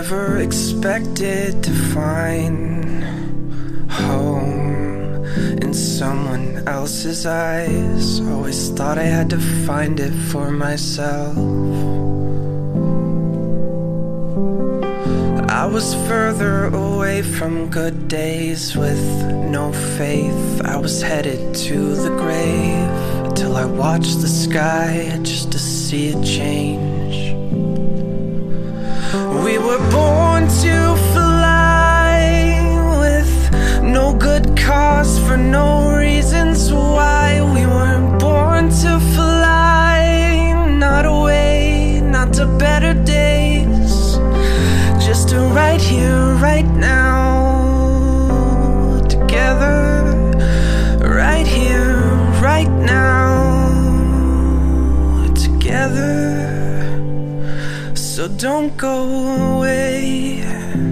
Never expected to find home in someone else's eyes. Always thought I had to find it for myself. I was further away from good days with no faith. I was headed to the grave till I watched the sky just to see it change. We were born to fly with no good cause for no reasons why. We weren't born to fly, not away, not to better days. Just a right here, right now, together, right here, right now, together don't go away.